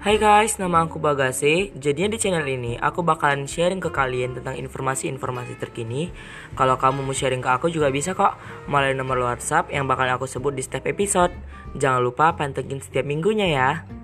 Hai guys, nama aku Bagase. Jadinya di channel ini aku bakalan sharing ke kalian tentang informasi-informasi terkini. Kalau kamu mau sharing ke aku juga bisa kok melalui nomor WhatsApp yang bakal aku sebut di setiap episode. Jangan lupa pantengin setiap minggunya ya.